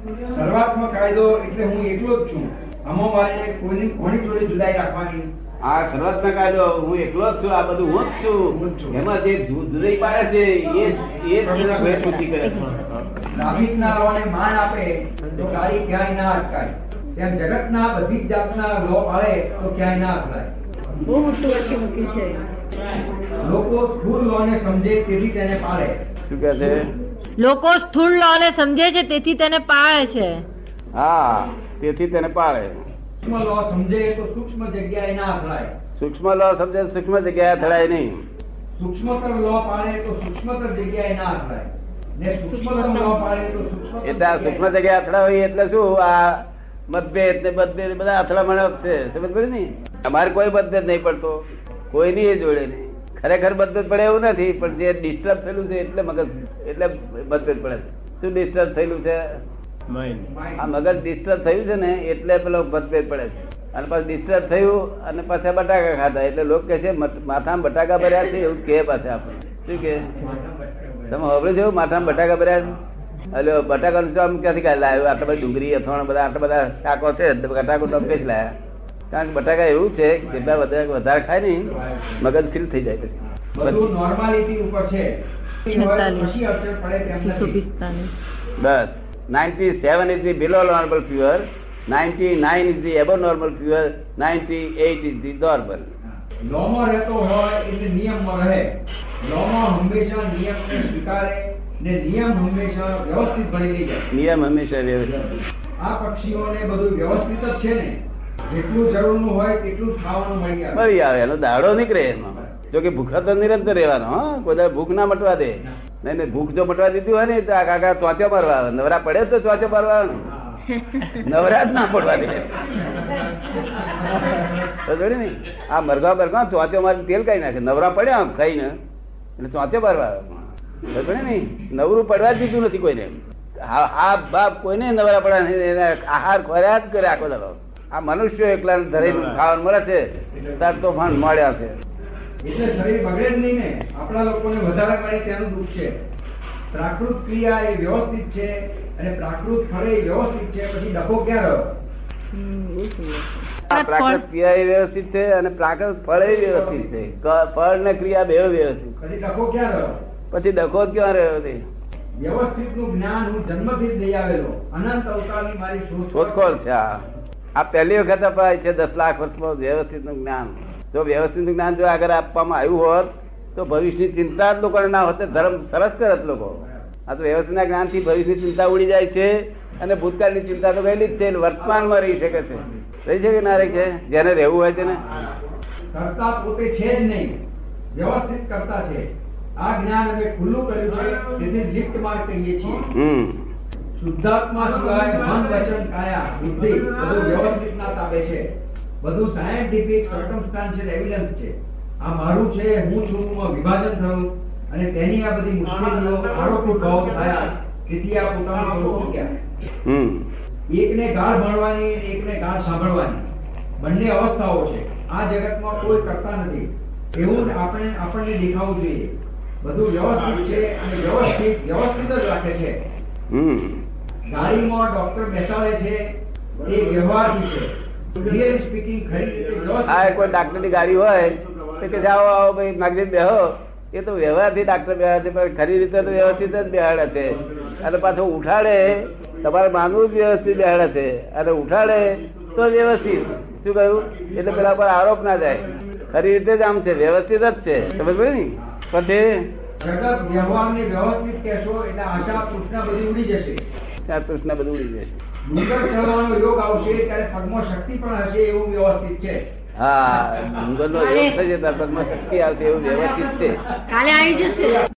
સર્વાત્મક કાયદો એટલે હું એકલો જ છું. આમાં મારે કોઈની કોની જોડે જુદાઈ રાખવાની? આ સર્વત્ન કાયદો હું એકલો જ છું આ બધું હું જ છું. એમાં જે જુદાઈ પાડે છે એ એ જ કરે લોને માન આપે તો ગાડી ક્યાંય ના અટકાય. તેમ જગતના બધી જાતના લો પાળે તો ક્યાંય ના અટકાય. બહુ મોટું વચ્ચે મૂકી છે. લોકો સ્થૂળ લોને સમજે તેથી તેને પાળે શું કહે છે? લોકો સ્થૂળ લોને સમજે છે તેથી તેને પાળે છે. હા તેથી તેને પાળે. સૂક્ષ્મ લો સમજે તો સૂક્ષ્મ જગ્યાએ ના અથડાય સૂક્ષ્મ લો સમજે સૂક્ષ્મ જગ્યાએ અથડાય નહીં. સૂક્ષ્મતર લો પાળે તો સૂક્ષ્મતર જગ્યાએ ના અથડાય ને સૂક્ષ્મતમ લો પાળે એટલે આ સૂક્ષ્મ જગ્યાએ અથડાય એટલે શું? આ મતભેદ ને મતભેદ બધા અથડામણ છે. સમજ પડે ને? અમારે કોઈ મતભેદ નહીં પડતો. કોઈની એ જોડે નહીં. ખરેખર મતભેદ પડે એવું નથી પણ જે ડિસ્ટર્બ થયેલું છે એટલે મગજ એટલે મતભેદ પડે છે. શું ડિસ્ટર્બ થયેલું છે? આ મગજ ડિસ્ટર્બ થયું છે ને એટલે પેલો મતભેદ પડે છે. અને પાછું ડિસ્ટર્બ થયું અને પાછા બટાકા ખાધા. એટલે લોકો કે છે માથામાં બટાકા ભર્યા છે? એવું કે પાછા આપણે શું કે તમે હવે છે માથામાં બટાકા ભર્યા છે? એટલે બટાકા નું આમ ક્યાંથી કાઢી લાવ્યો? આટલા બધા ડુંગળી અથવા બધા આટલા બધા શાકો છે. બટાકો જ લાયા? કારણ કે બટાકા એવું છે કે જેટલા વધારે વધારે ખાય ને મગજ સ્થિર થઈ જાય પછી. બધું નોર્માલિટી ઉપર છે. છેતાલીસ. પછી અસર પડે તેમ છસો નથી પિસ્તાલીસ. બસ. Ninety seven is the below normal fever ninety nine is the above normal fever ninety eight is the normal લોમો રહેતો હોય એટલે નિયમમાં રહે. લોમો હંમેશા નિયમને સ્વીકારે ને નિયમ હંમેશા વ્યવસ્થિત ભણી જાય. નિયમ હંમેશા વ્યવસ્થિત. આ પક્ષીઓને બધું વ્યવસ્થિત જ છે ને? જેટલું જરૂરનું હોય તેટલું ખાવાનું મળી આવે. એનો દાડો નીકળે એમાં. જો કે ભૂખા તો નિરંતર રહેવાનો હા. કોઈ ભૂખ ના મટવા દે. નહીં નહીં ભૂખ જો મટવા દીધી હોય ને તો આ કાકા ચોચો મારવા આવે. નવરા પડે તો ચોચો મારવા નવરા જ ના પડવા દે. નહીં ને આ મરઘા બરઘા ચોચો મારી તેલ કાઢી નાખે. નવરા પડ્યા આમ ખાઈને એટલે ચોચો મારવા આવે. ને નવરું પડવા જ દીધું નથી કોઈને. હા આ બાપ કોઈને નવરા પડ્યા નહીં એને આહાર ખોર્યા જ કરે આખો દાડો. આ મનુષ્યો એકલા ધરી ખાવાનું મળે છે તાર તોફાન મળ્યા છે. એટલે શરીર બગડે જ નહીં ને. આપણા લોકોને વધારે મળે તેનું દુઃખ છે. પ્રાકૃત ક્રિયા એ વ્યવસ્થિત છે અને પ્રાકૃત ફળ એ વ્યવસ્થિત છે પછી ડખો ક્યાં રહ્યો? પ્રાકૃત ક્રિયા એ વ્યવસ્થિત છે અને પ્રાકૃત ફળ એ વ્યવસ્થિત છે. ફળ ને ક્રિયા બે વ્યવસ્થિત. પછી ડખો ક્યાં રહ્યો? પછી ડખો ક્યાં રહ્યો છે વ્યવસ્થિતનું જ્ઞાન હું જન્મથી જ લઈ આવેલો. અનંત અવતારની મારી શોધખોળ છે આ. આ પહેલી વખત અપાય છે દસ લાખ વર્ષમાં વ્યવસ્થિતનું જ્ઞાન. જો વ્યવસ્થિતનું જ્ઞાન જો આગળ આપવામાં આવ્યું હોત તો ભવિષ્યની ચિંતા જ લોકોને ના હોત. ધર્મ સરસ કરત લોકો. આ તો વ્યવસ્થિત ના જ્ઞાનથી ભવિષ્યની ચિંતા ઉડી જાય છે અને ભૂતકાળની ચિંતા તો ગયેલી જ છે. વર્તમાનમાં રહી શકે છે. રહી છે કે ના રહી છે જેને રહેવું હોય છે ને કરતા પોતે છે જ નહીં. વ્યવસ્થિત કરતા છે. આ જ્ઞાન અમે ખુલ્લું કર્યું છે. લિફ્ટ માર્ગ કહીએ છીએ. શુદ્ધાત્મા સિવાય મન વચન કાયા બુદ્ધિ બધું વ્યવસ્થિત ના તાબે છે. બધું સાયન્ટિફિક સર્કમસ્ટાન્શિયલ એવિડન્સ છે. આ મારું છે હું છું માં વિભાજન થયું અને તેની આ બધી મુશ્કેલીઓ આરોપી ભાવ થયા. તેથી આ પોતાનું સ્વરૂપ ચૂક્યા એકને ગાળ ભણવાની અને એકને ગાળ સાંભળવાની. બંને અવસ્થાઓ છે. આ જગતમાં કોઈ કરતા નથી. એવું આપણે આપણને દેખાવું જોઈએ. બધું વ્યવસ્થિત છે અને વ્યવસ્થિત વ્યવસ્થિત જ રાખે છે. હમ. ગાડીમાં ડોક્ટર બેસાડે છે એ વ્યવહારથી છે. રિયલી સ્પીકિંગ ખરી આ કોઈ ડાક્ટરની ગાડી હોય તો કે જાઓ આવો ભાઈ માગજી બેહો. એ તો વ્યવહારથી ડાક્ટર બેહાડે છે પણ ખરી રીતે તો વ્યવસ્થિત જ બેહાડે છે. અને પાછો ઉઠાડે તમારે માનવું જ વ્યવસ્થિત બેહાડે છે. અને ઉઠાડે તો વ્યવસ્થિત. શું કહ્યું? એટલે પેલા પર આરોપ ના જાય. ખરી રીતે જ આમ છે વ્યવસ્થિત જ છે. સમજ પડી ને? પછી જગત વ્યવહારને વ્યવસ્થિત કહેશો એટલે આશા તૃષ્ણા બધી ઉડી જશે. ત્યાં પ્રશ્ન બધું ઉડી જશે. હા ચડવાનો યોગ આવશે ત્યારે પગમાં શક્તિ પણ હશે એવું વ્યવસ્થિત છે. યોગ થશે ત્યારે પગમાં શક્તિ આવશે એવું વ્યવસ્થિત છે. કાલે આવી જશે.